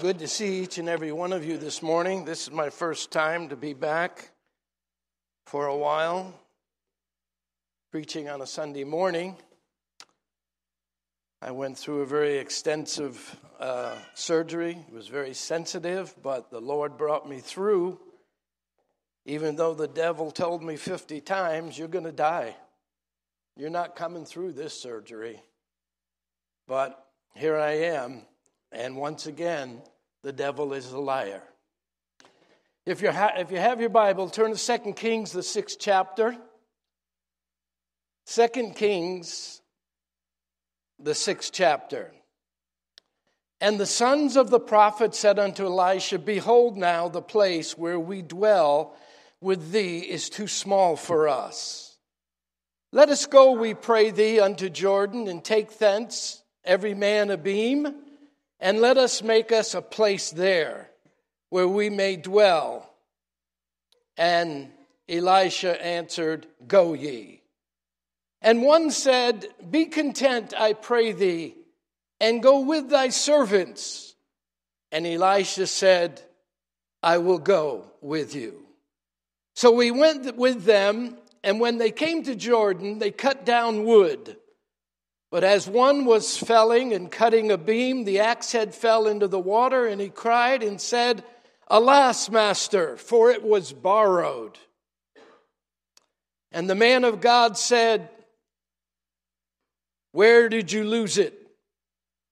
Good to see each and every one of you this morning. This is my first time to be back for a while, preaching on a Sunday morning. I went through a very extensive uh, surgery. It was very sensitive, but the Lord brought me through. Even though the devil told me 50 times, You're going to die. You're not coming through this surgery. But here I am, and once again, the devil is a liar. If, you ha- if you have your Bible, turn to 2 Kings, the sixth chapter. 2 Kings, the sixth chapter. And the sons of the prophet said unto Elisha, Behold, now the place where we dwell with thee is too small for us. Let us go, we pray thee, unto Jordan, and take thence every man a beam, and let us make us a place there where we may dwell. And Elisha answered, Go ye. And one said, Be content, I pray thee, and go with thy servants. And Elisha said, I will go with you. So we went with them, and when they came to Jordan, they cut down wood. But as one was felling and cutting a beam, the axe head fell into the water, and he cried and said, Alas, master, for it was borrowed. And the man of God said, Where did you lose it?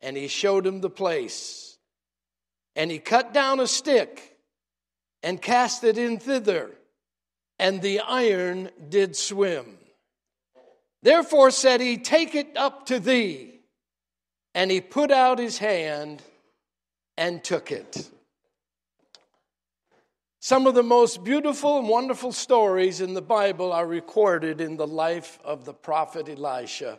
And he showed him the place. And he cut down a stick and cast it in thither, and the iron did swim. Therefore said he, Take it up to thee. And he put out his hand and took it. Some of the most beautiful and wonderful stories in the Bible are recorded in the life of the prophet Elisha.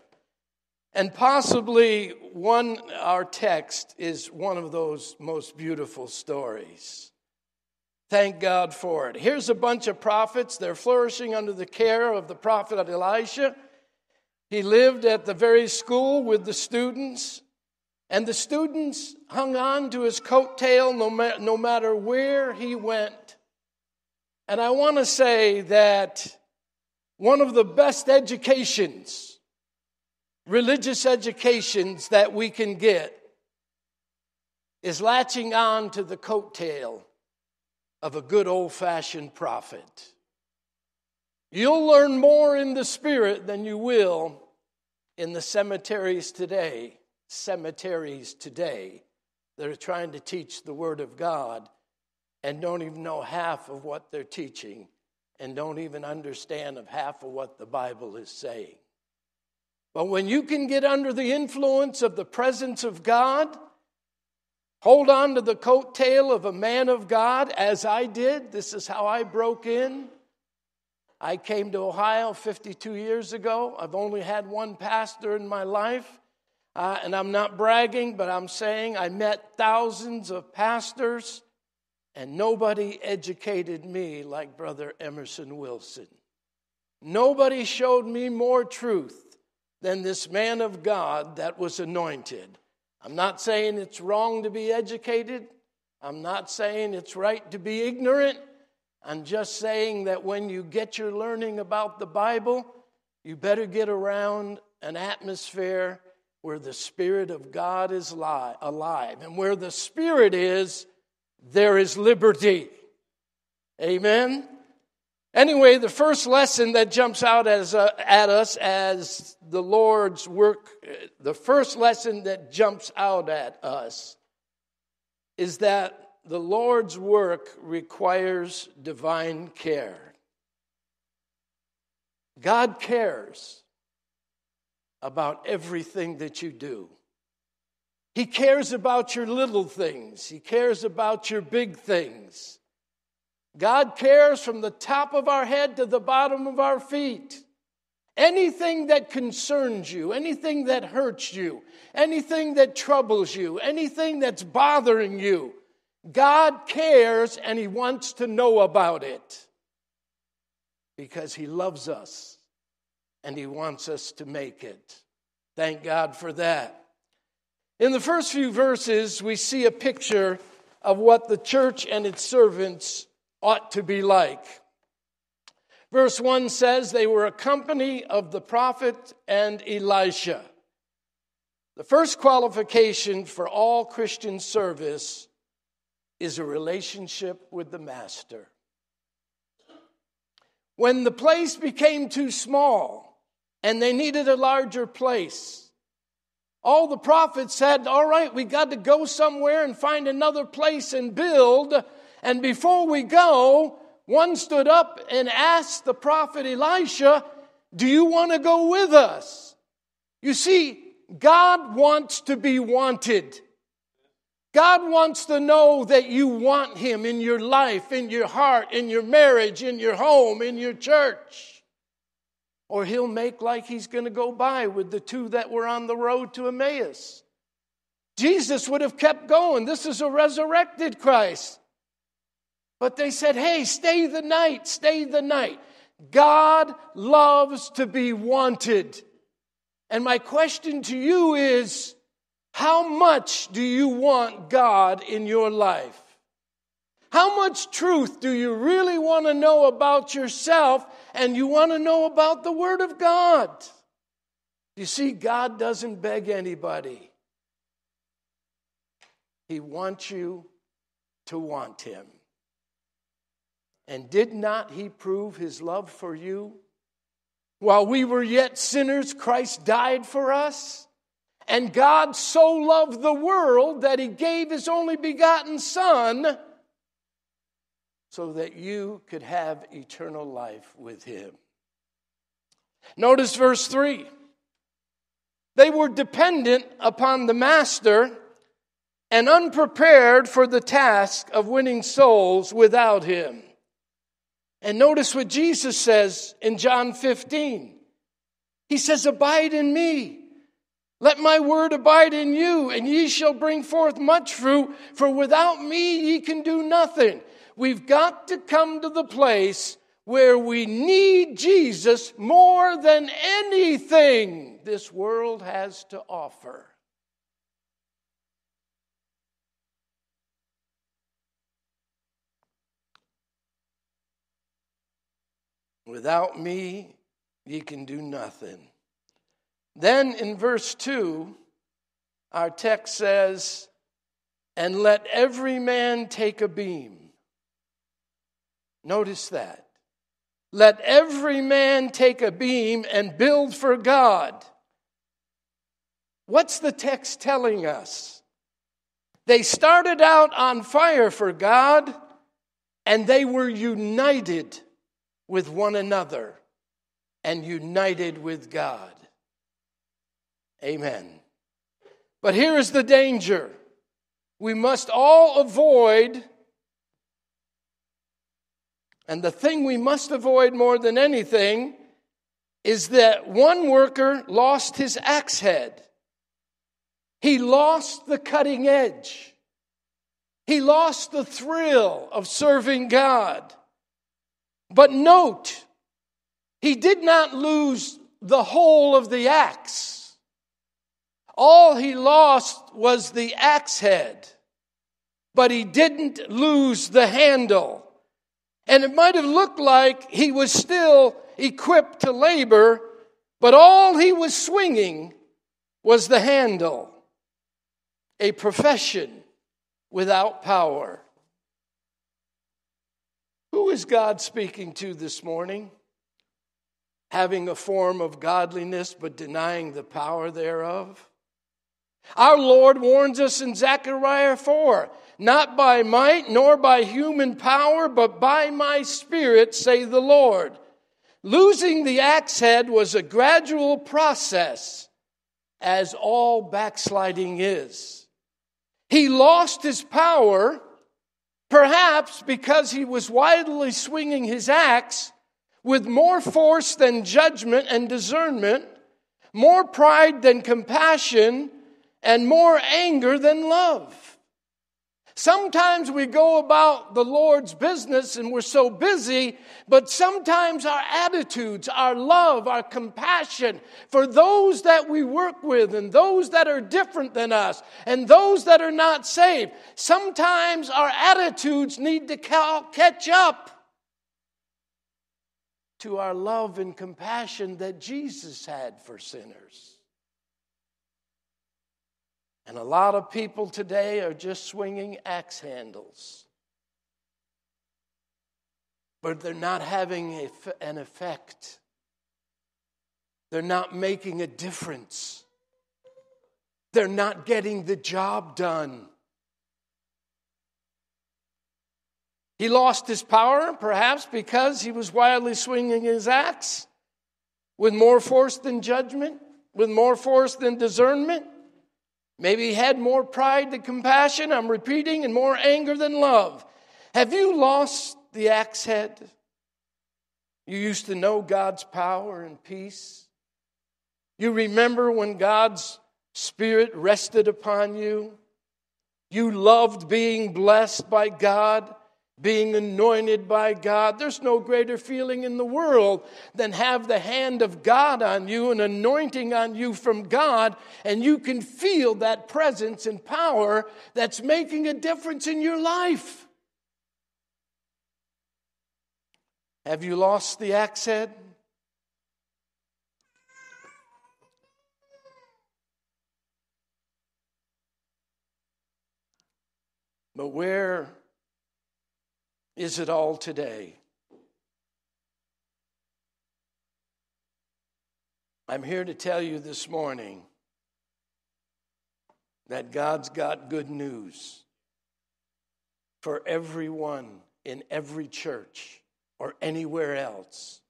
And possibly one, our text is one of those most beautiful stories. Thank God for it. Here's a bunch of prophets. They're flourishing under the care of the prophet Elisha. He lived at the very school with the students, and the students hung on to his coattail no, ma- no matter where he went. And I want to say that one of the best educations, religious educations that we can get, is latching on to the coattail of a good old fashioned prophet. You'll learn more in the Spirit than you will in the cemeteries today, cemeteries today that are trying to teach the Word of God and don't even know half of what they're teaching and don't even understand of half of what the Bible is saying. But when you can get under the influence of the presence of God, hold on to the coattail of a man of God, as I did, this is how I broke in. I came to Ohio 52 years ago. I've only had one pastor in my life. Uh, and I'm not bragging, but I'm saying I met thousands of pastors, and nobody educated me like Brother Emerson Wilson. Nobody showed me more truth than this man of God that was anointed. I'm not saying it's wrong to be educated. I'm not saying it's right to be ignorant. I'm just saying that when you get your learning about the Bible, you better get around an atmosphere where the Spirit of God is alive. And where the Spirit is, there is liberty. Amen? Anyway, the first lesson that jumps out as, uh, at us as the Lord's work, the first lesson that jumps out at us is that the Lord's work requires divine care. God cares about everything that you do. He cares about your little things, He cares about your big things. God cares from the top of our head to the bottom of our feet. Anything that concerns you, anything that hurts you, anything that troubles you, anything that's bothering you, God cares and He wants to know about it because He loves us and He wants us to make it. Thank God for that. In the first few verses, we see a picture of what the church and its servants ought to be like. Verse 1 says they were a company of the prophet and Elisha. The first qualification for all Christian service is a relationship with the Master. When the place became too small and they needed a larger place, all the prophets said, All right, we got to go somewhere and find another place and build. And before we go, one stood up and asked the prophet Elisha, Do you want to go with us? You see, God wants to be wanted. God wants to know that you want Him in your life, in your heart, in your marriage, in your home, in your church. Or He'll make like He's going to go by with the two that were on the road to Emmaus. Jesus would have kept going. This is a resurrected Christ. But they said, hey, stay the night, stay the night. God loves to be wanted. And my question to you is how much do you want God in your life? How much truth do you really want to know about yourself and you want to know about the Word of God? You see, God doesn't beg anybody, He wants you to want Him. And did not He prove His love for you? While we were yet sinners, Christ died for us. And God so loved the world that he gave his only begotten Son so that you could have eternal life with him. Notice verse 3. They were dependent upon the Master and unprepared for the task of winning souls without him. And notice what Jesus says in John 15. He says, Abide in me let my word abide in you, and ye shall bring forth much fruit, for without me ye can do nothing. We've got to come to the place where we need Jesus more than anything this world has to offer. Without me, ye can do nothing. Then in verse 2, our text says, And let every man take a beam. Notice that. Let every man take a beam and build for God. What's the text telling us? They started out on fire for God and they were united with one another and united with God. Amen. But here is the danger we must all avoid, and the thing we must avoid more than anything is that one worker lost his axe head. He lost the cutting edge. He lost the thrill of serving God. But note, he did not lose the whole of the axe. All he lost was the axe head, but he didn't lose the handle. And it might have looked like he was still equipped to labor, but all he was swinging was the handle. A profession without power. Who is God speaking to this morning? Having a form of godliness but denying the power thereof? Our Lord warns us in Zechariah 4 not by might nor by human power, but by my spirit, say the Lord. Losing the axe head was a gradual process, as all backsliding is. He lost his power, perhaps because he was wildly swinging his axe with more force than judgment and discernment, more pride than compassion, and more anger than love. Sometimes we go about the Lord's business and we're so busy, but sometimes our attitudes, our love, our compassion for those that we work with and those that are different than us and those that are not saved, sometimes our attitudes need to catch up to our love and compassion that Jesus had for sinners. And a lot of people today are just swinging axe handles. But they're not having an effect. They're not making a difference. They're not getting the job done. He lost his power, perhaps because he was wildly swinging his axe with more force than judgment, with more force than discernment. Maybe he had more pride than compassion, I'm repeating, and more anger than love. Have you lost the axe head? You used to know God's power and peace. You remember when God's Spirit rested upon you. You loved being blessed by God being anointed by God. There's no greater feeling in the world than have the hand of God on you, an anointing on you from God, and you can feel that presence and power that's making a difference in your life. Have you lost the axe head? But where is it all today? I'm here to tell you this morning that God's got good news for everyone in every church or anywhere else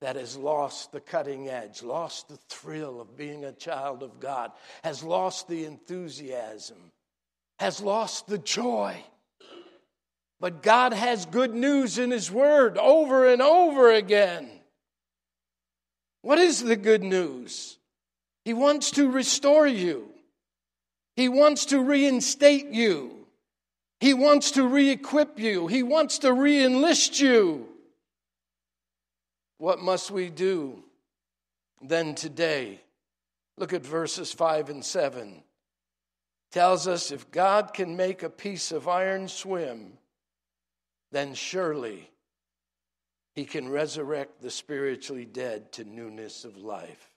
that has lost the cutting edge, lost the thrill of being a child of God, has lost the enthusiasm, has lost the joy but God has good news in His Word over and over again. What is the good news? He wants to restore you, He wants to reinstate you, He wants to re equip you, He wants to re enlist you. What must we do then today? Look at verses 5 and 7. Tells us if God can make a piece of iron swim, then surely he can resurrect the spiritually dead to newness of life.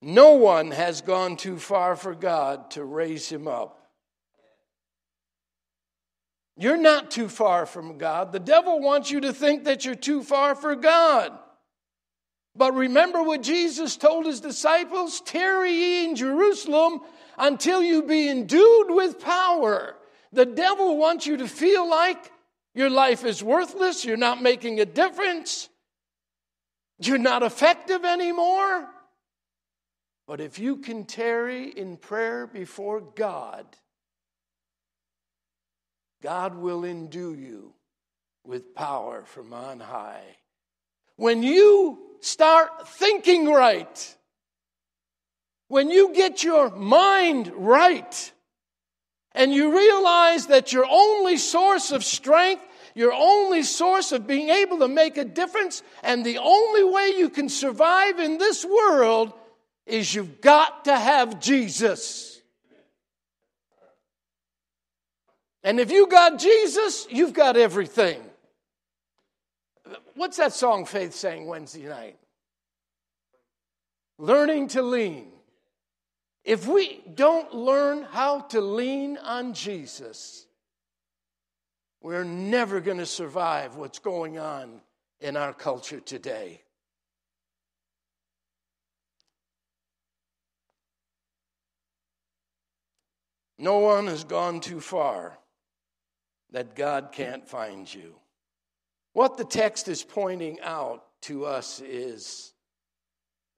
No one has gone too far for God to raise him up. You're not too far from God. The devil wants you to think that you're too far for God. But remember what Jesus told his disciples tarry ye in Jerusalem until you be endued with power. The devil wants you to feel like your life is worthless, you're not making a difference, you're not effective anymore. But if you can tarry in prayer before God, God will endue you with power from on high. When you start thinking right, when you get your mind right, and you realize that your only source of strength, your only source of being able to make a difference, and the only way you can survive in this world is you've got to have Jesus. And if you got Jesus, you've got everything. What's that song Faith sang Wednesday night? Learning to lean. If we don't learn how to lean on Jesus, we're never going to survive what's going on in our culture today. No one has gone too far that God can't find you. What the text is pointing out to us is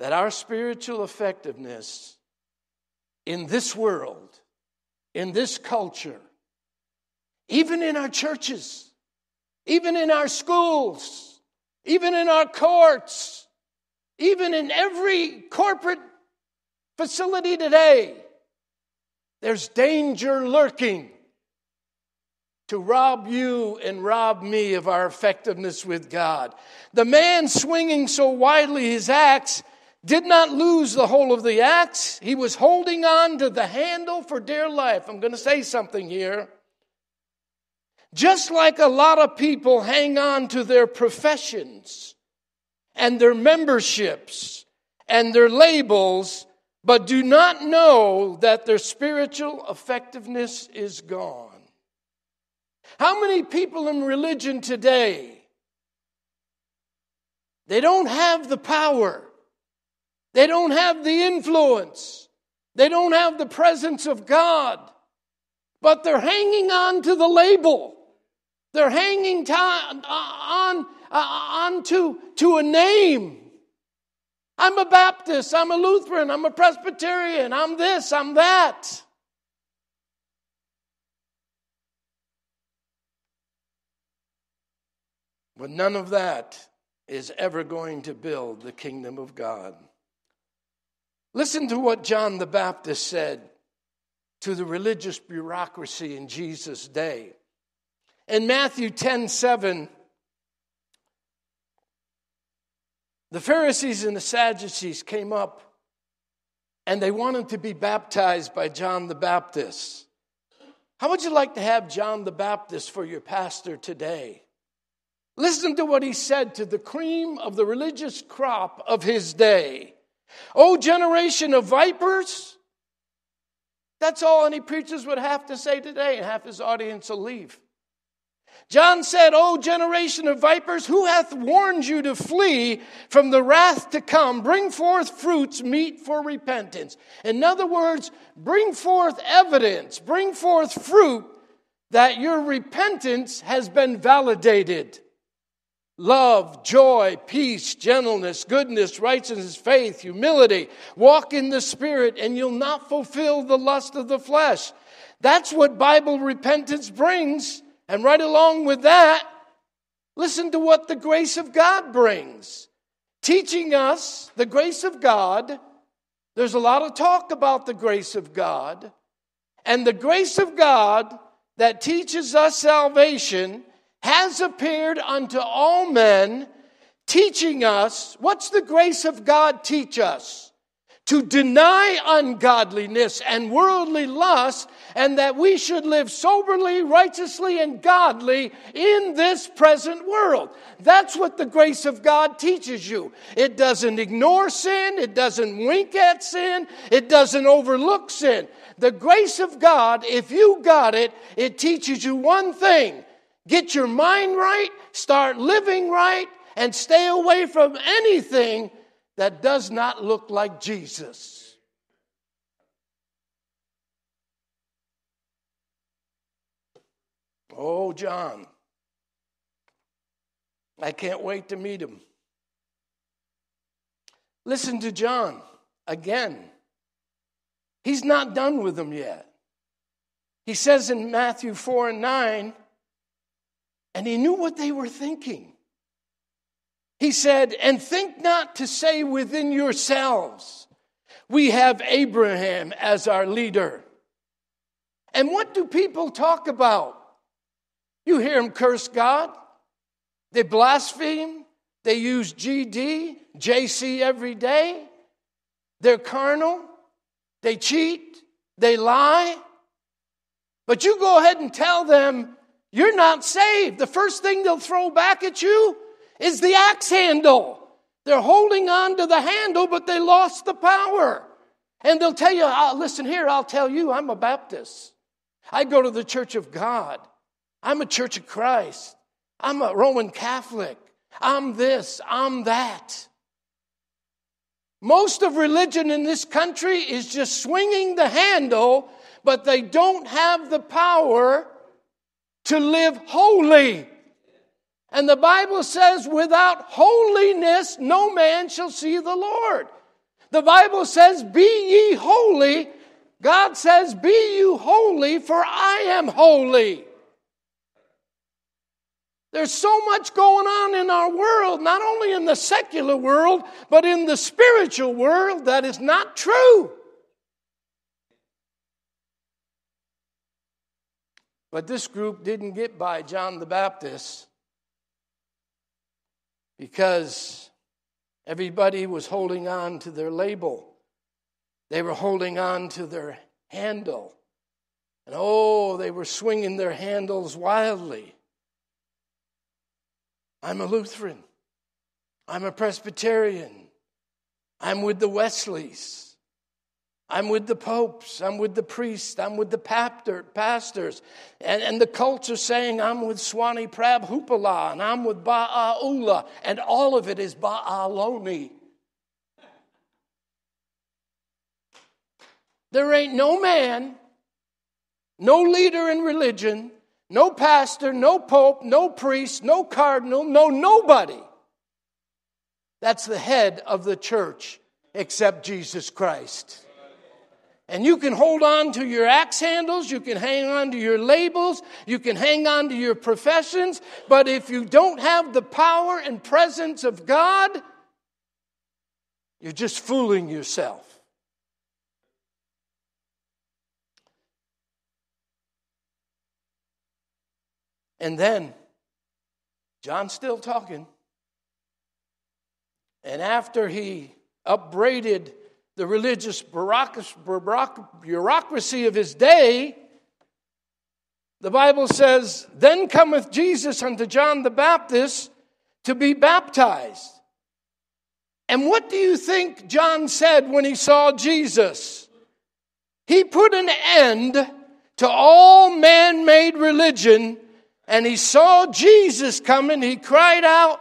that our spiritual effectiveness in this world, in this culture, even in our churches, even in our schools, even in our courts, even in every corporate facility today, There's danger lurking to rob you and rob me of our effectiveness with God. The man swinging so widely his axe did not lose the whole of the axe. He was holding on to the handle for dear life. I'm going to say something here. Just like a lot of people hang on to their professions and their memberships and their labels, but do not know that their spiritual effectiveness is gone. How many people in religion today they don't have the power. They don't have the influence. They don't have the presence of God. But they're hanging on to the label. They're hanging on, uh, on to, to a name. I'm a Baptist, I'm a Lutheran, I'm a Presbyterian, I'm this, I'm that. But none of that is ever going to build the kingdom of God. Listen to what John the Baptist said to the religious bureaucracy in Jesus' day. In Matthew 10 7, the Pharisees and the Sadducees came up and they wanted to be baptized by John the Baptist. How would you like to have John the Baptist for your pastor today? Listen to what he said to the cream of the religious crop of his day. O generation of vipers! That's all any preachers would have to say today, and half his audience will leave. John said, O generation of vipers, who hath warned you to flee from the wrath to come? Bring forth fruits meet for repentance. In other words, bring forth evidence, bring forth fruit that your repentance has been validated love, joy, peace, gentleness, goodness, righteousness, faith, humility. Walk in the Spirit, and you'll not fulfill the lust of the flesh. That's what Bible repentance brings. And right along with that, listen to what the grace of God brings. Teaching us the grace of God. There's a lot of talk about the grace of God. And the grace of God that teaches us salvation has appeared unto all men, teaching us what's the grace of God teach us? To deny ungodliness and worldly lust, and that we should live soberly, righteously, and godly in this present world. That's what the grace of God teaches you. It doesn't ignore sin, it doesn't wink at sin, it doesn't overlook sin. The grace of God, if you got it, it teaches you one thing Get your mind right, start living right, and stay away from anything that does not look like Jesus. Oh, John. I can't wait to meet him. Listen to John again. He's not done with them yet. He says in Matthew 4 and 9, and he knew what they were thinking. He said, And think not to say within yourselves, we have Abraham as our leader. And what do people talk about? You hear them curse God, they blaspheme, they use GD, JC every day, they're carnal, they cheat, they lie. But you go ahead and tell them you're not saved. The first thing they'll throw back at you is the axe handle. They're holding on to the handle, but they lost the power. And they'll tell you, oh, listen here, I'll tell you, I'm a Baptist. I go to the Church of God. I'm a Church of Christ. I'm a Roman Catholic. I'm this, I'm that. Most of religion in this country is just swinging the handle, but they don't have the power to live holy. And the Bible says, without holiness, no man shall see the Lord. The Bible says, Be ye holy. God says, Be you holy, for I am holy. There's so much going on in our world, not only in the secular world, but in the spiritual world, that is not true. But this group didn't get by John the Baptist because everybody was holding on to their label. They were holding on to their handle. And oh, they were swinging their handles wildly. I'm a Lutheran. I'm a Presbyterian. I'm with the Wesleys. I'm with the popes. I'm with the priests. I'm with the pastor, pastors. And, and the are saying, I'm with Swami Prabhupada and I'm with Baha'u'llah. And all of it is Ba'aloni. There ain't no man, no leader in religion, no pastor, no pope, no priest, no cardinal, no nobody. That's the head of the church except Jesus Christ. And you can hold on to your axe handles, you can hang on to your labels, you can hang on to your professions, but if you don't have the power and presence of God, you're just fooling yourself. And then, John's still talking. And after he upbraided the religious bureaucracy of his day, the Bible says, Then cometh Jesus unto John the Baptist to be baptized. And what do you think John said when he saw Jesus? He put an end to all man made religion and he saw Jesus coming. He cried out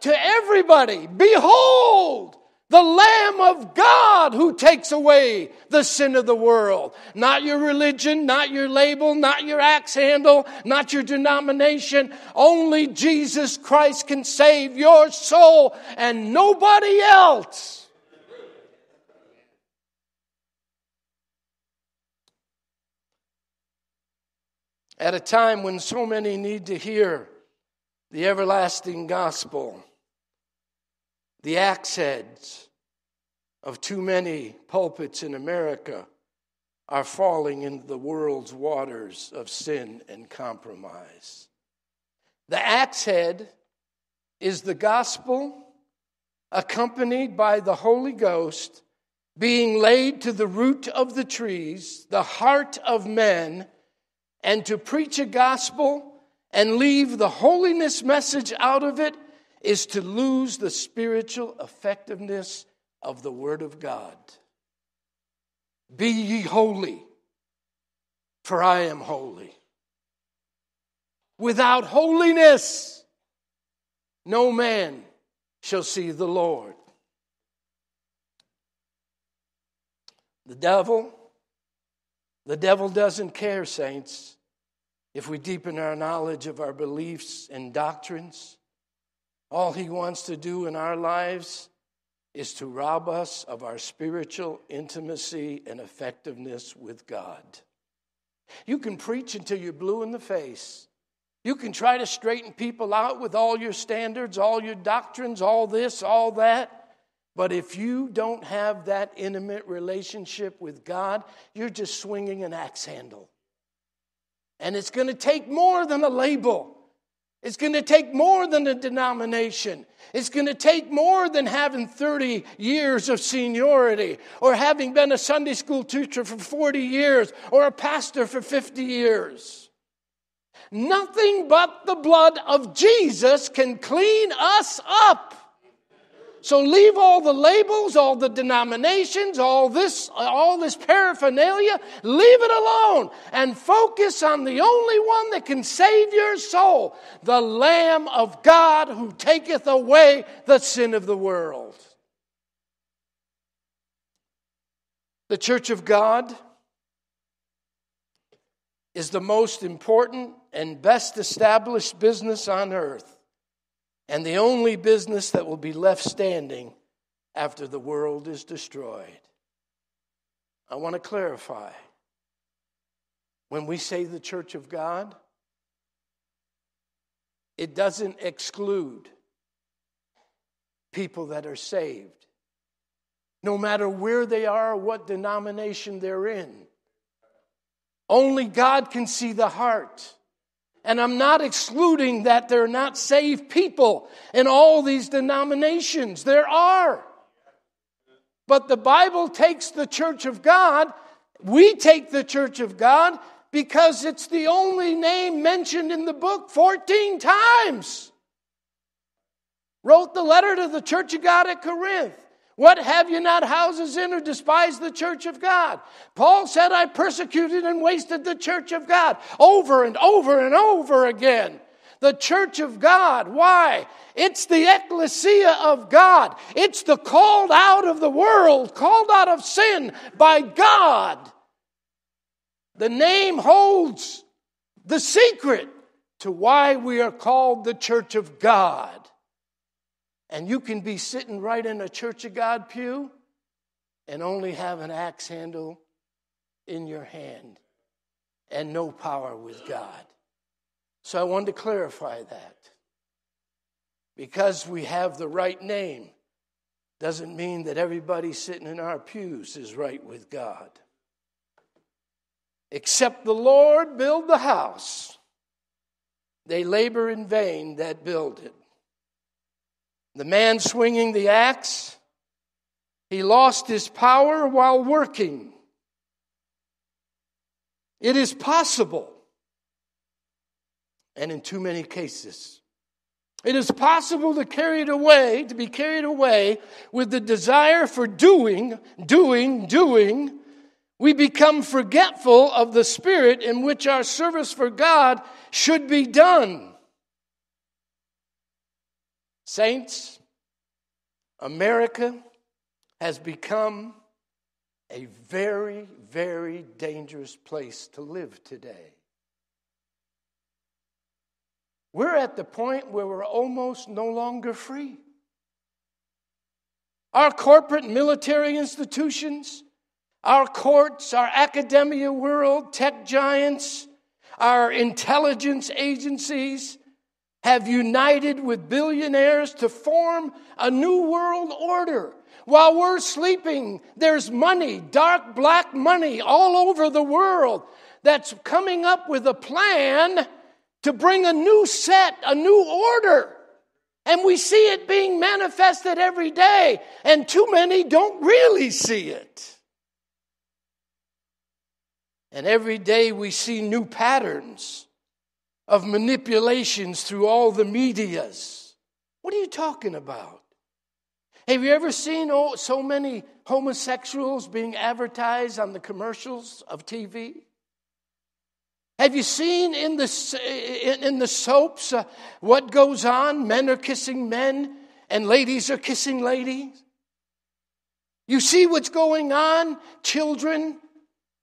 to everybody, Behold, the Lamb of God who takes away the sin of the world. Not your religion, not your label, not your axe handle, not your denomination. Only Jesus Christ can save your soul and nobody else. At a time when so many need to hear the everlasting gospel the axe heads of too many pulpits in America are falling into the world's waters of sin and compromise. The axe head is the gospel accompanied by the Holy Ghost being laid to the root of the trees, the heart of men, and to preach a gospel and leave the holiness message out of it is to lose the spiritual effectiveness of the Word of God. Be ye holy, for I am holy. Without holiness, no man shall see the Lord. The devil, the devil doesn't care, saints, if we deepen our knowledge of our beliefs and doctrines. All he wants to do in our lives is to rob us of our spiritual intimacy and effectiveness with God. You can preach until you're blue in the face. You can try to straighten people out with all your standards, all your doctrines, all this, all that. But if you don't have that intimate relationship with God, you're just swinging an axe handle. And it's going to take more than a label. It's going to take more than a denomination. It's going to take more than having 30 years of seniority or having been a Sunday school teacher for 40 years or a pastor for 50 years. Nothing but the blood of Jesus can clean us up. So leave all the labels, all the denominations, all this, all this paraphernalia, leave it alone and focus on the only one that can save your soul, the Lamb of God who taketh away the sin of the world. The church of God is the most important and best established business on earth and the only business that will be left standing after the world is destroyed. I want to clarify. When we say the church of God, it doesn't exclude people that are saved, no matter where they are or what denomination they're in. Only God can see the heart. And I'm not excluding that there are not saved people in all these denominations. There are. But the Bible takes the church of God, we take the church of God because it's the only name mentioned in the book 14 times. Wrote the letter to the church of God at Corinth. What have you not houses in or despised the church of God? Paul said, I persecuted and wasted the church of God over and over and over again. The church of God. Why? It's the ecclesia of God. It's the called out of the world, called out of sin by God. The name holds the secret to why we are called the church of God. And you can be sitting right in a Church of God pew and only have an axe handle in your hand and no power with God. So I wanted to clarify that. Because we have the right name doesn't mean that everybody sitting in our pews is right with God. Except the Lord build the house, they labor in vain that build it. The man swinging the axe, he lost his power while working. It is possible, and in too many cases, it is possible to carry it away, to be carried away with the desire for doing, doing, doing. We become forgetful of the spirit in which our service for God should be done. Saints, America has become a very, very dangerous place to live today. We're at the point where we're almost no longer free. Our corporate military institutions, our courts, our academia world, tech giants, our intelligence agencies, have united with billionaires to form a new world order. While we're sleeping, there's money, dark black money all over the world that's coming up with a plan to bring a new set, a new order. And we see it being manifested every day, and too many don't really see it. And every day we see new patterns of manipulations through all the medias. What are you talking about? Have you ever seen oh, so many homosexuals being advertised on the commercials of TV? Have you seen in the, in the soaps uh, what goes on? Men are kissing men and ladies are kissing ladies. You see what's going on? Children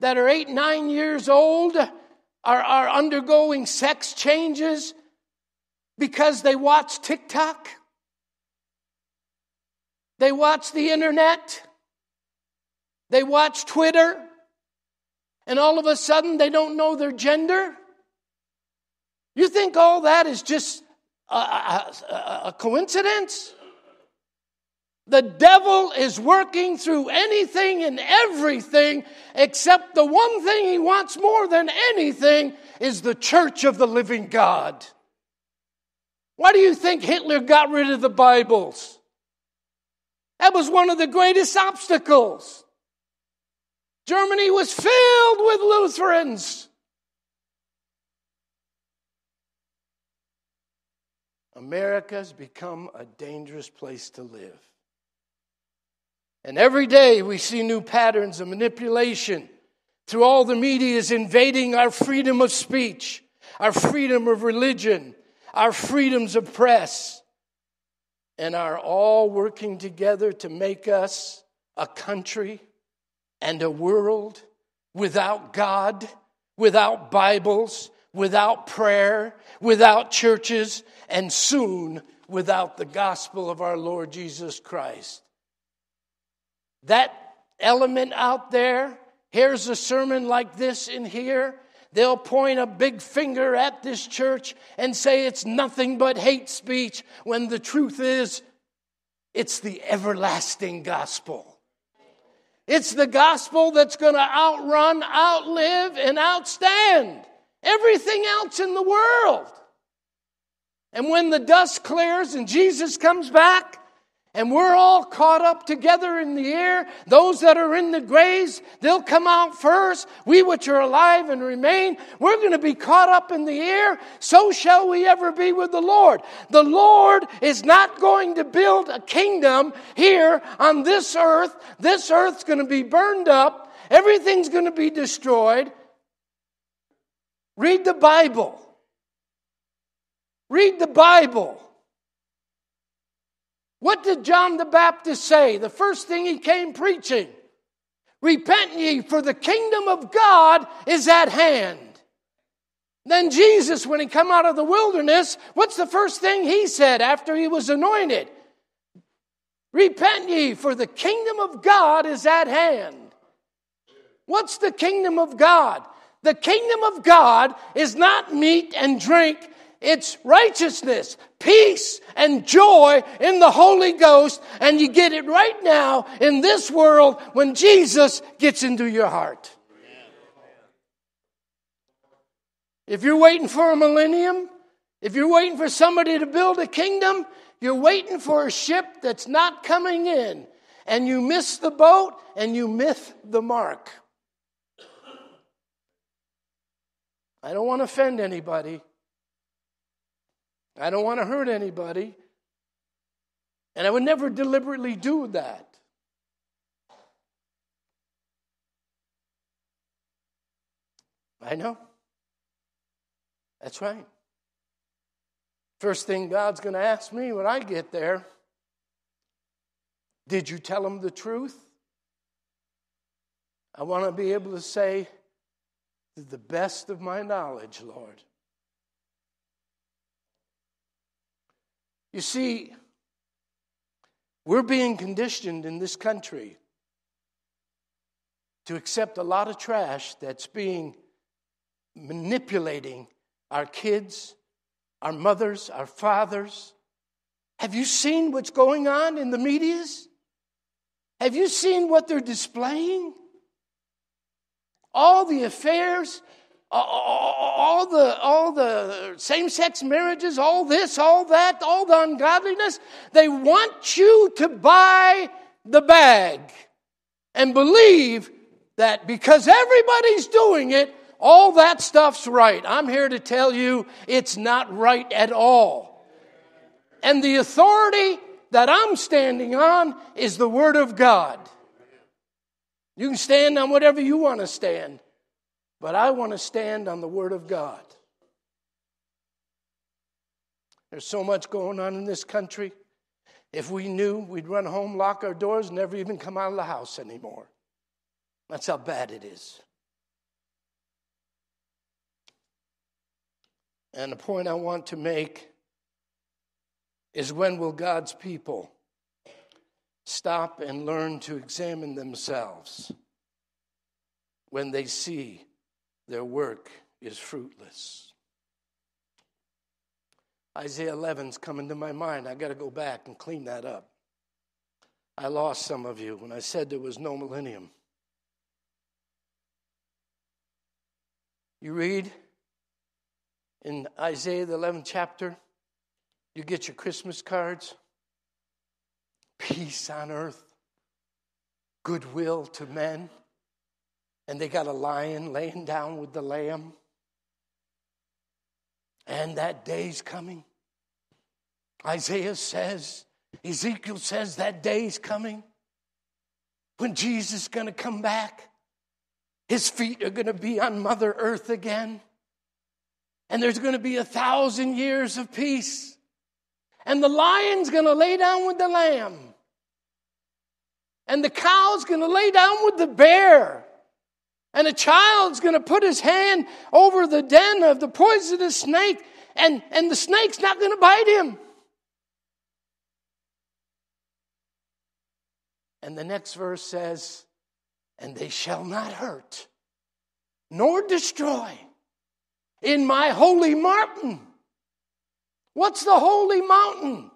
that are eight, nine years old are, are undergoing sex changes because they watch TikTok, they watch the internet, they watch Twitter, and all of a sudden they don't know their gender. You think all that is just a, a, a coincidence? The devil is working through anything and everything, except the one thing he wants more than anything is the church of the living God. Why do you think Hitler got rid of the Bibles? That was one of the greatest obstacles. Germany was filled with Lutherans. America's become a dangerous place to live. And every day we see new patterns of manipulation. Through all the media is invading our freedom of speech, our freedom of religion, our freedoms of press, and are all working together to make us a country and a world without God, without Bibles, without prayer, without churches, and soon without the gospel of our Lord Jesus Christ that element out there, here's a sermon like this in here, they'll point a big finger at this church and say it's nothing but hate speech, when the truth is, it's the everlasting gospel. It's the gospel that's going to outrun, outlive, and outstand everything else in the world. And when the dust clears and Jesus comes back, and we're all caught up together in the air. Those that are in the graves, they'll come out first. We which are alive and remain, we're going to be caught up in the air. So shall we ever be with the Lord. The Lord is not going to build a kingdom here on this earth. This earth's going to be burned up. Everything's going to be destroyed. Read the Bible. Read the Bible. What did John the Baptist say? The first thing he came preaching Repent ye, for the kingdom of God is at hand. Then Jesus, when he come out of the wilderness, what's the first thing he said after he was anointed? Repent ye, for the kingdom of God is at hand. What's the kingdom of God? The kingdom of God is not meat and drink it's righteousness, peace, and joy in the Holy Ghost, and you get it right now in this world when Jesus gets into your heart. If you're waiting for a millennium, if you're waiting for somebody to build a kingdom, you're waiting for a ship that's not coming in, and you miss the boat and you miss the mark. I don't want to offend anybody. I don't want to hurt anybody. And I would never deliberately do that. I know. That's right. First thing God's going to ask me when I get there did you tell him the truth? I want to be able to say, to the best of my knowledge, Lord. You see, we're being conditioned in this country to accept a lot of trash that's being manipulating our kids, our mothers, our fathers. Have you seen what's going on in the medias? Have you seen what they're displaying? All the affairs, all the all the same-sex marriages all this all that all the ungodliness they want you to buy the bag and believe that because everybody's doing it all that stuff's right. I'm here to tell you it's not right at all. And the authority that i'm standing on is the word of god. You can stand on whatever you want to stand but I want to stand on the Word of God. There's so much going on in this country. If we knew, we'd run home, lock our doors, and never even come out of the house anymore. That's how bad it is. And the point I want to make is when will God's people stop and learn to examine themselves when they see their work is fruitless. Isaiah 11's coming to my mind. I got to go back and clean that up. I lost some of you when I said there was no millennium. You read in Isaiah, the 11th chapter, you get your Christmas cards peace on earth, goodwill to men and they got a lion laying down with the lamb. And that day's coming. Isaiah says, Ezekiel says that day's coming when Jesus is going to come back. His feet are going to be on Mother Earth again. And there's going to be a thousand years of peace. And the lion's going to lay down with the lamb. And the cow's going to lay down with the bear. And a child's going to put his hand over the den of the poisonous snake, and, and the snake's not going to bite him. And the next verse says, And they shall not hurt nor destroy in my holy mountain. What's the holy mountain?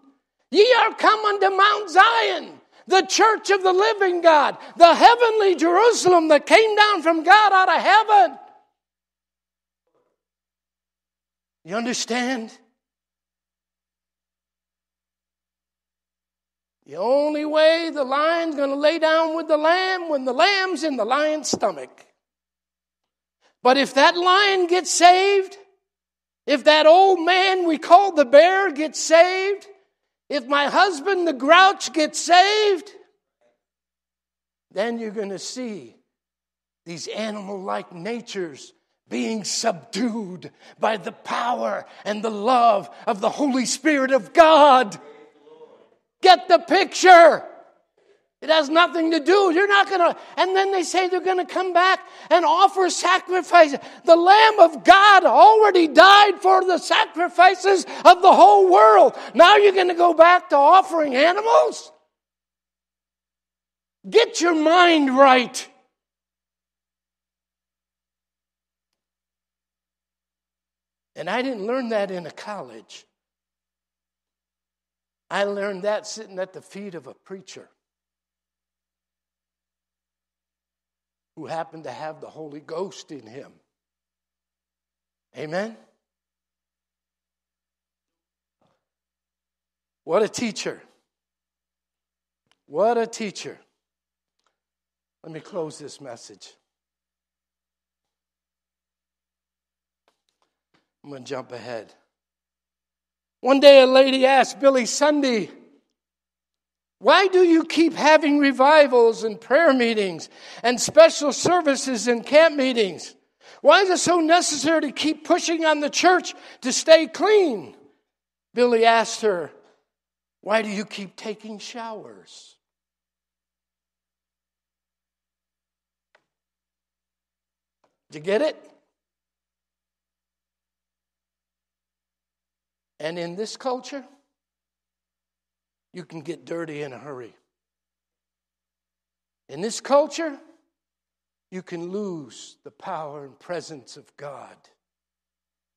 Ye are come unto Mount Zion the church of the living God, the heavenly Jerusalem that came down from God out of heaven. You understand? The only way the lion's going to lay down with the lamb when the lamb's in the lion's stomach. But if that lion gets saved, if that old man we call the bear gets saved, if my husband the grouch gets saved, then you're going to see these animal like natures being subdued by the power and the love of the Holy Spirit of God. Get the picture. It has nothing to do. You're not going to. And then they say they're going to come back and offer sacrifices. The Lamb of God already died for the sacrifices of the whole world. Now you're going to go back to offering animals? Get your mind right. And I didn't learn that in a college. I learned that sitting at the feet of a preacher who happened to have the Holy Ghost in him. Amen? What a teacher. What a teacher. Let me close this message. I'm going to jump ahead. One day a lady asked Billy Sunday, Why do you keep having revivals and prayer meetings and special services and camp meetings? Why is it so necessary to keep pushing on the church to stay clean? Billy asked her, Why do you keep taking showers? Did you get it? And in this culture, you can get dirty in a hurry. In this culture, you can lose the power and presence of God.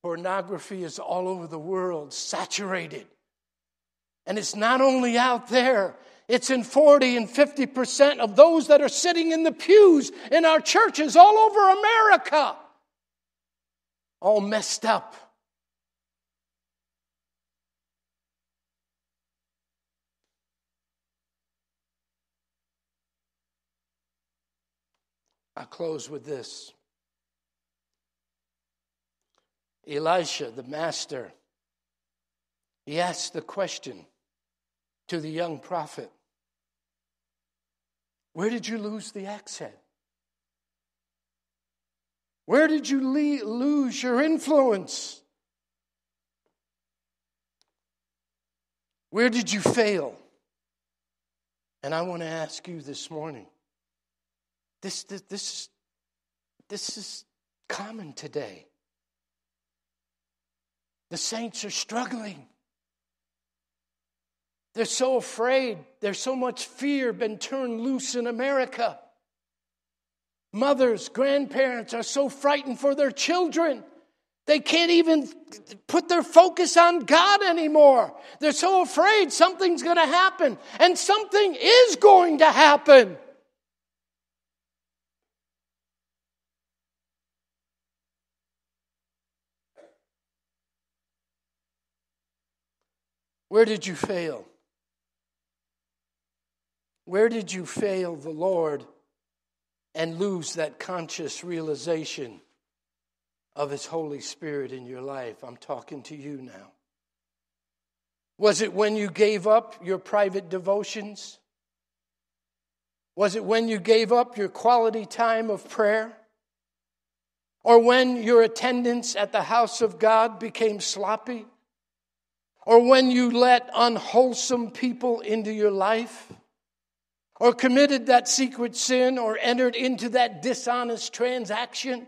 Pornography is all over the world, saturated. And it's not only out there, it's in 40 and 50% of those that are sitting in the pews in our churches all over America. All messed up. I'll close with this. Elisha, the master, he asked the question to the young prophet Where did you lose the accent? Where did you lose your influence? Where did you fail? And I want to ask you this morning this, this, this, this is common today. The saints are struggling. They're so afraid. There's so much fear been turned loose in America. Mothers, grandparents are so frightened for their children. They can't even put their focus on God anymore. They're so afraid something's going to happen. And something is going to happen. Where did you fail? Where did you fail the Lord and lose that conscious realization of His Holy Spirit in your life? I'm talking to you now. Was it when you gave up your private devotions? Was it when you gave up your quality time of prayer? Or when your attendance at the house of God became sloppy? Or when you let unwholesome people into your life, or committed that secret sin, or entered into that dishonest transaction?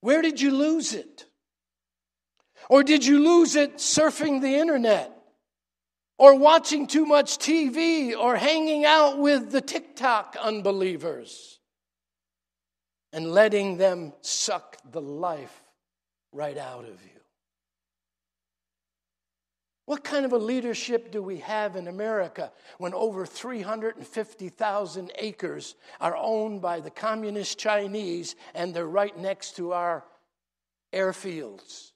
Where did you lose it? Or did you lose it surfing the internet? Or watching too much TV? Or hanging out with the TikTok unbelievers? And letting them suck the life right out of you? What kind of a leadership do we have in America when over 350,000 acres are owned by the communist Chinese and they're right next to our airfields?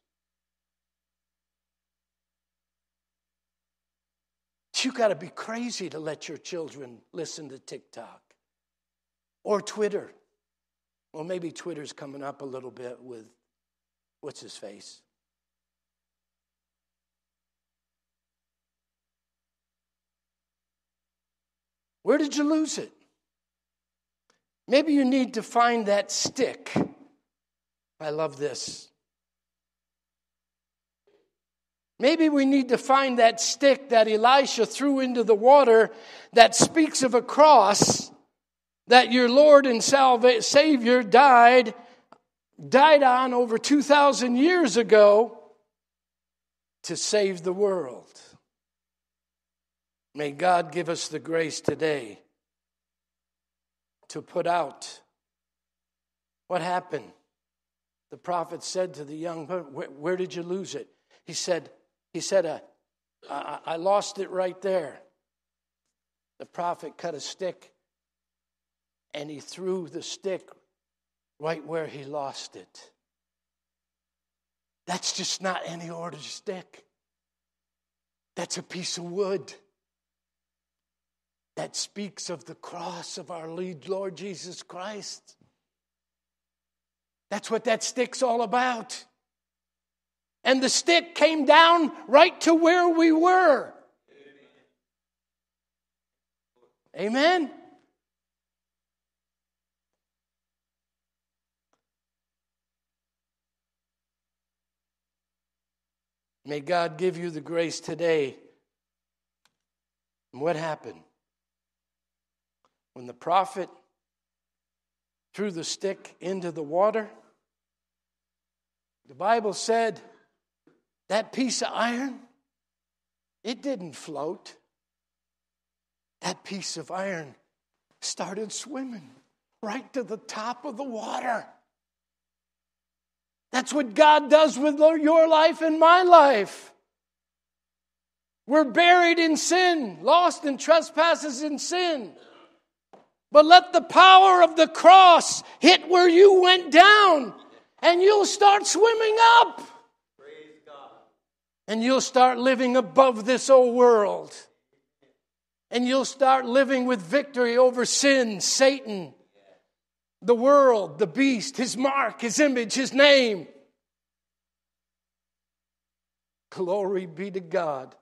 You got to be crazy to let your children listen to TikTok or Twitter. Well, maybe Twitter's coming up a little bit with what's his face? Where did you lose it? Maybe you need to find that stick. I love this. Maybe we need to find that stick that Elisha threw into the water that speaks of a cross that your Lord and Savior died died on over 2000 years ago to save the world. May God give us the grace today to put out what happened. The prophet said to the young man, where, where did you lose it? He said, he said, uh, I, I lost it right there. The prophet cut a stick and he threw the stick right where he lost it. That's just not any ordinary stick. That's a piece of wood that speaks of the cross of our Lord Jesus Christ. That's what that stick's all about. And the stick came down right to where we were. Amen. May God give you the grace today. What happened? When the prophet threw the stick into the water, the Bible said that piece of iron, it didn't float. That piece of iron started swimming right to the top of the water. That's what God does with your life and my life. We're buried in sin, lost in trespasses in sin. But let the power of the cross hit where you went down, and you'll start swimming up. And you'll start living above this old world. And you'll start living with victory over sin, Satan, the world, the beast, his mark, his image, his name. Glory be to God.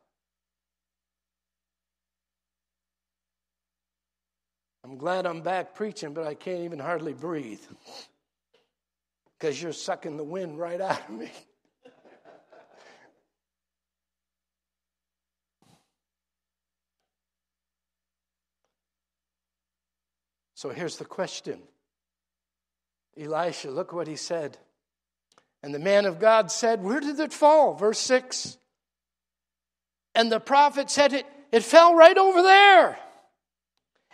I'm glad I'm back preaching, but I can't even hardly breathe because you're sucking the wind right out of me. So here's the question Elisha, look what he said. And the man of God said, Where did it fall? Verse 6. And the prophet said, It, it fell right over there.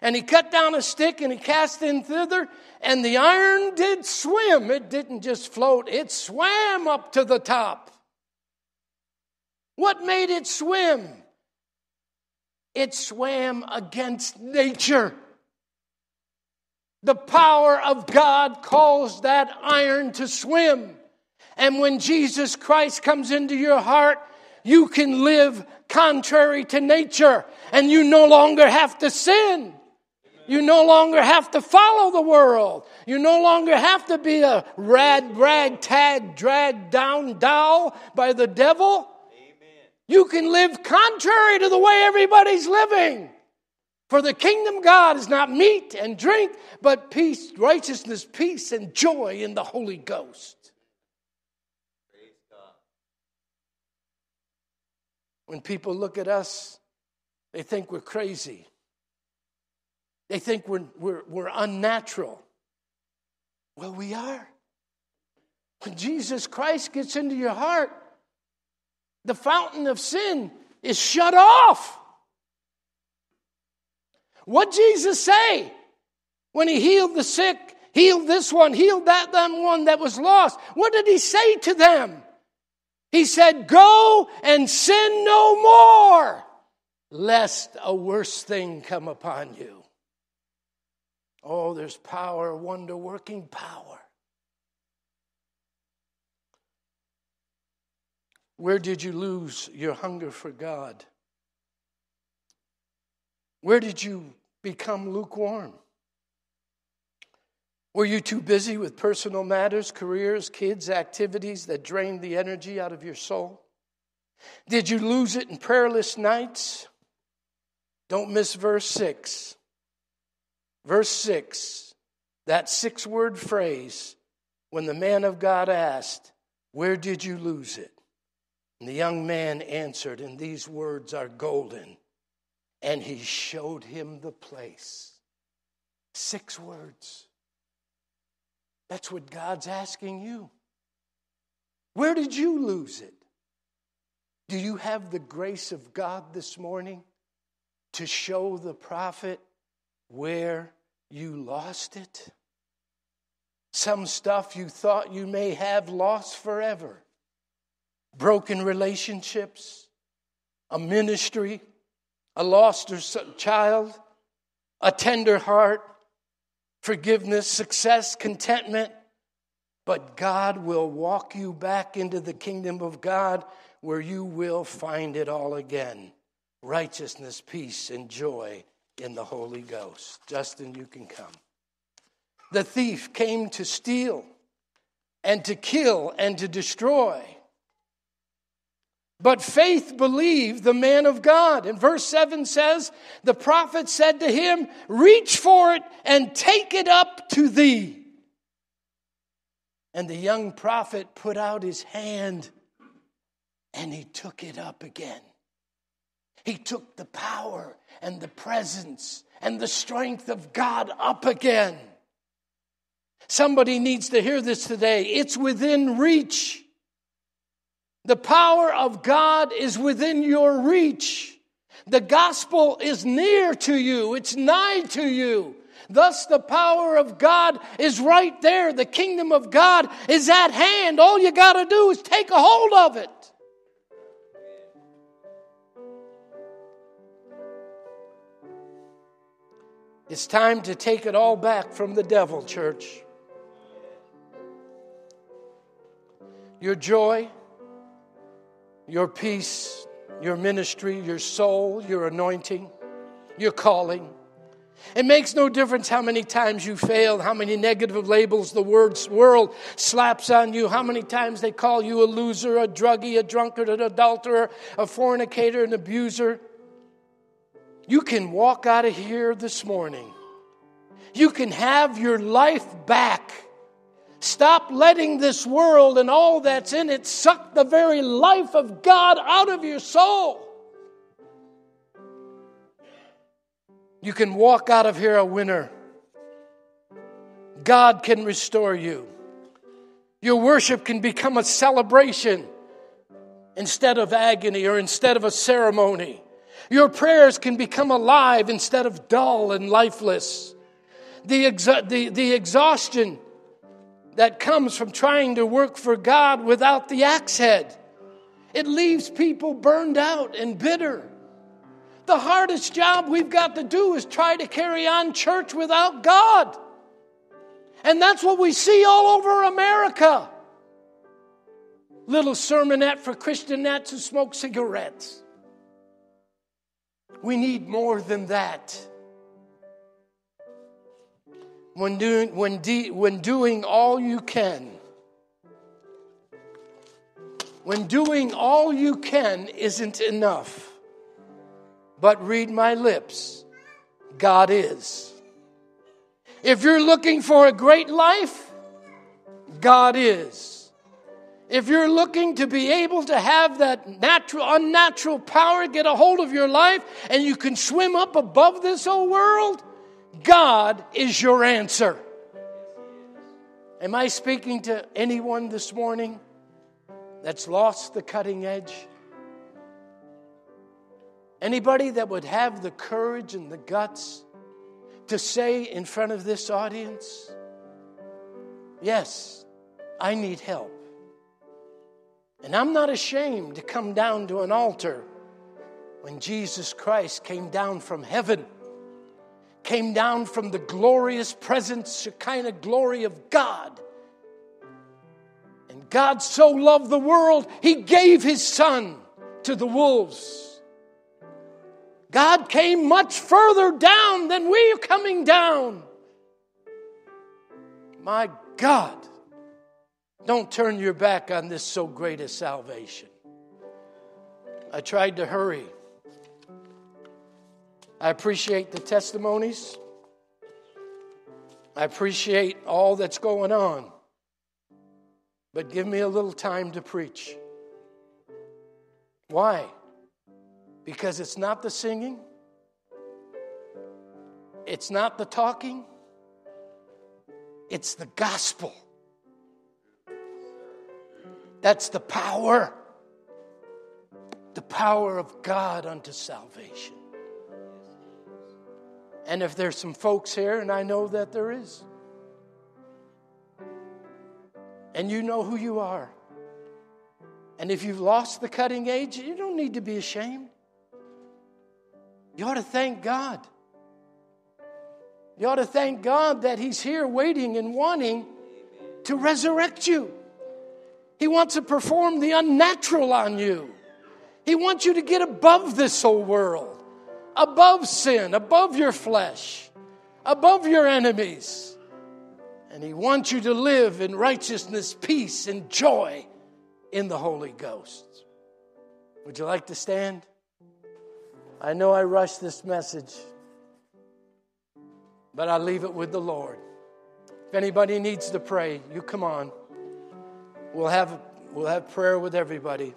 And he cut down a stick and he cast in thither, and the iron did swim. It didn't just float, it swam up to the top. What made it swim? It swam against nature. The power of God caused that iron to swim. And when Jesus Christ comes into your heart, you can live contrary to nature and you no longer have to sin. You no longer have to follow the world. You no longer have to be a rad, rag, tag, dragged down doll by the devil. Amen. You can live contrary to the way everybody's living. For the kingdom God is not meat and drink, but peace, righteousness, peace, and joy in the Holy Ghost. When people look at us, they think we're crazy. They think we're, we're, we're unnatural. Well, we are. When Jesus Christ gets into your heart, the fountain of sin is shut off. What Jesus say when he healed the sick, healed this one, healed that, that one that was lost? What did he say to them? He said, Go and sin no more, lest a worse thing come upon you. Oh, there's power, wonder working power. Where did you lose your hunger for God? Where did you become lukewarm? Were you too busy with personal matters, careers, kids, activities that drained the energy out of your soul? Did you lose it in prayerless nights? Don't miss verse 6. Verse 6, that six word phrase, when the man of God asked, Where did you lose it? And the young man answered, and these words are golden. And he showed him the place. Six words. That's what God's asking you. Where did you lose it? Do you have the grace of God this morning to show the prophet where you lost it? Some stuff you thought you may have lost forever broken relationships, a ministry, a lost child, a tender heart, forgiveness, success, contentment. But God will walk you back into the kingdom of God where you will find it all again righteousness, peace, and joy in the Holy Ghost. Justin, you can come. The thief came to steal and to kill and to destroy. But faith believed the man of God. And verse 7 says, The prophet said to him, Reach for it and take it up to thee. And the young prophet put out his hand and he took it up again. He took the power and the presence and the strength of God up again. Somebody needs to hear this today. It's within reach. The power of God is within your reach. The gospel is near to you, it's nigh to you. Thus, the power of God is right there. The kingdom of God is at hand. All you got to do is take a hold of it. It's time to take it all back from the devil, church. Your joy, your peace, your ministry, your soul, your anointing, your calling. It makes no difference how many times you failed, how many negative labels the world slaps on you, how many times they call you a loser, a druggie, a drunkard, an adulterer, a fornicator, an abuser. You can walk out of here this morning. You can have your life back Stop letting this world and all that's in it suck the very life of God out of your soul. You can walk out of here a winner. God can restore you. Your worship can become a celebration instead of agony or instead of a ceremony. Your prayers can become alive instead of dull and lifeless. The, exa- the, the exhaustion that comes from trying to work for God without the axe head. It leaves people burned out and bitter. The hardest job we've got to do is try to carry on church without God. And that's what we see all over America. Little sermonette for Christianettes who smoke cigarettes. We need more than that when doing, when, de- when doing all you can, when doing all you can isn't enough, but read my lips, God is. If you're looking for a great life, God is. If you're looking to be able to have that natural, unnatural power get a hold of your life and you can swim up above this old world, God is your answer. Am I speaking to anyone this morning that's lost the cutting edge? Anybody that would have the courage and the guts to say in front of this audience, Yes, I need help. And I'm not ashamed to come down to an altar when Jesus Christ came down from heaven, came down from the glorious presence, kind of glory of God. And God so loved the world, He gave His Son to the wolves. God came much further down than we are coming down. My God, don't turn your back on this so great a salvation. I tried to hurry. I appreciate the testimonies. I appreciate all that's going on. But give me a little time to preach. Why? Because it's not the singing, it's not the talking, it's the gospel. That's the power. The power of God unto salvation. And if there's some folks here, and I know that there is, and you know who you are, and if you've lost the cutting edge, you don't need to be ashamed. You ought to thank God. You ought to thank God that He's here waiting and wanting to resurrect you. He wants to perform the unnatural on you. He wants you to get above this whole world, above sin, above your flesh, above your enemies. And He wants you to live in righteousness, peace, and joy in the Holy Ghost. Would you like to stand? I know I rushed this message but I leave it with the Lord. If anybody needs to pray, you come on. We'll have, we'll have prayer with everybody.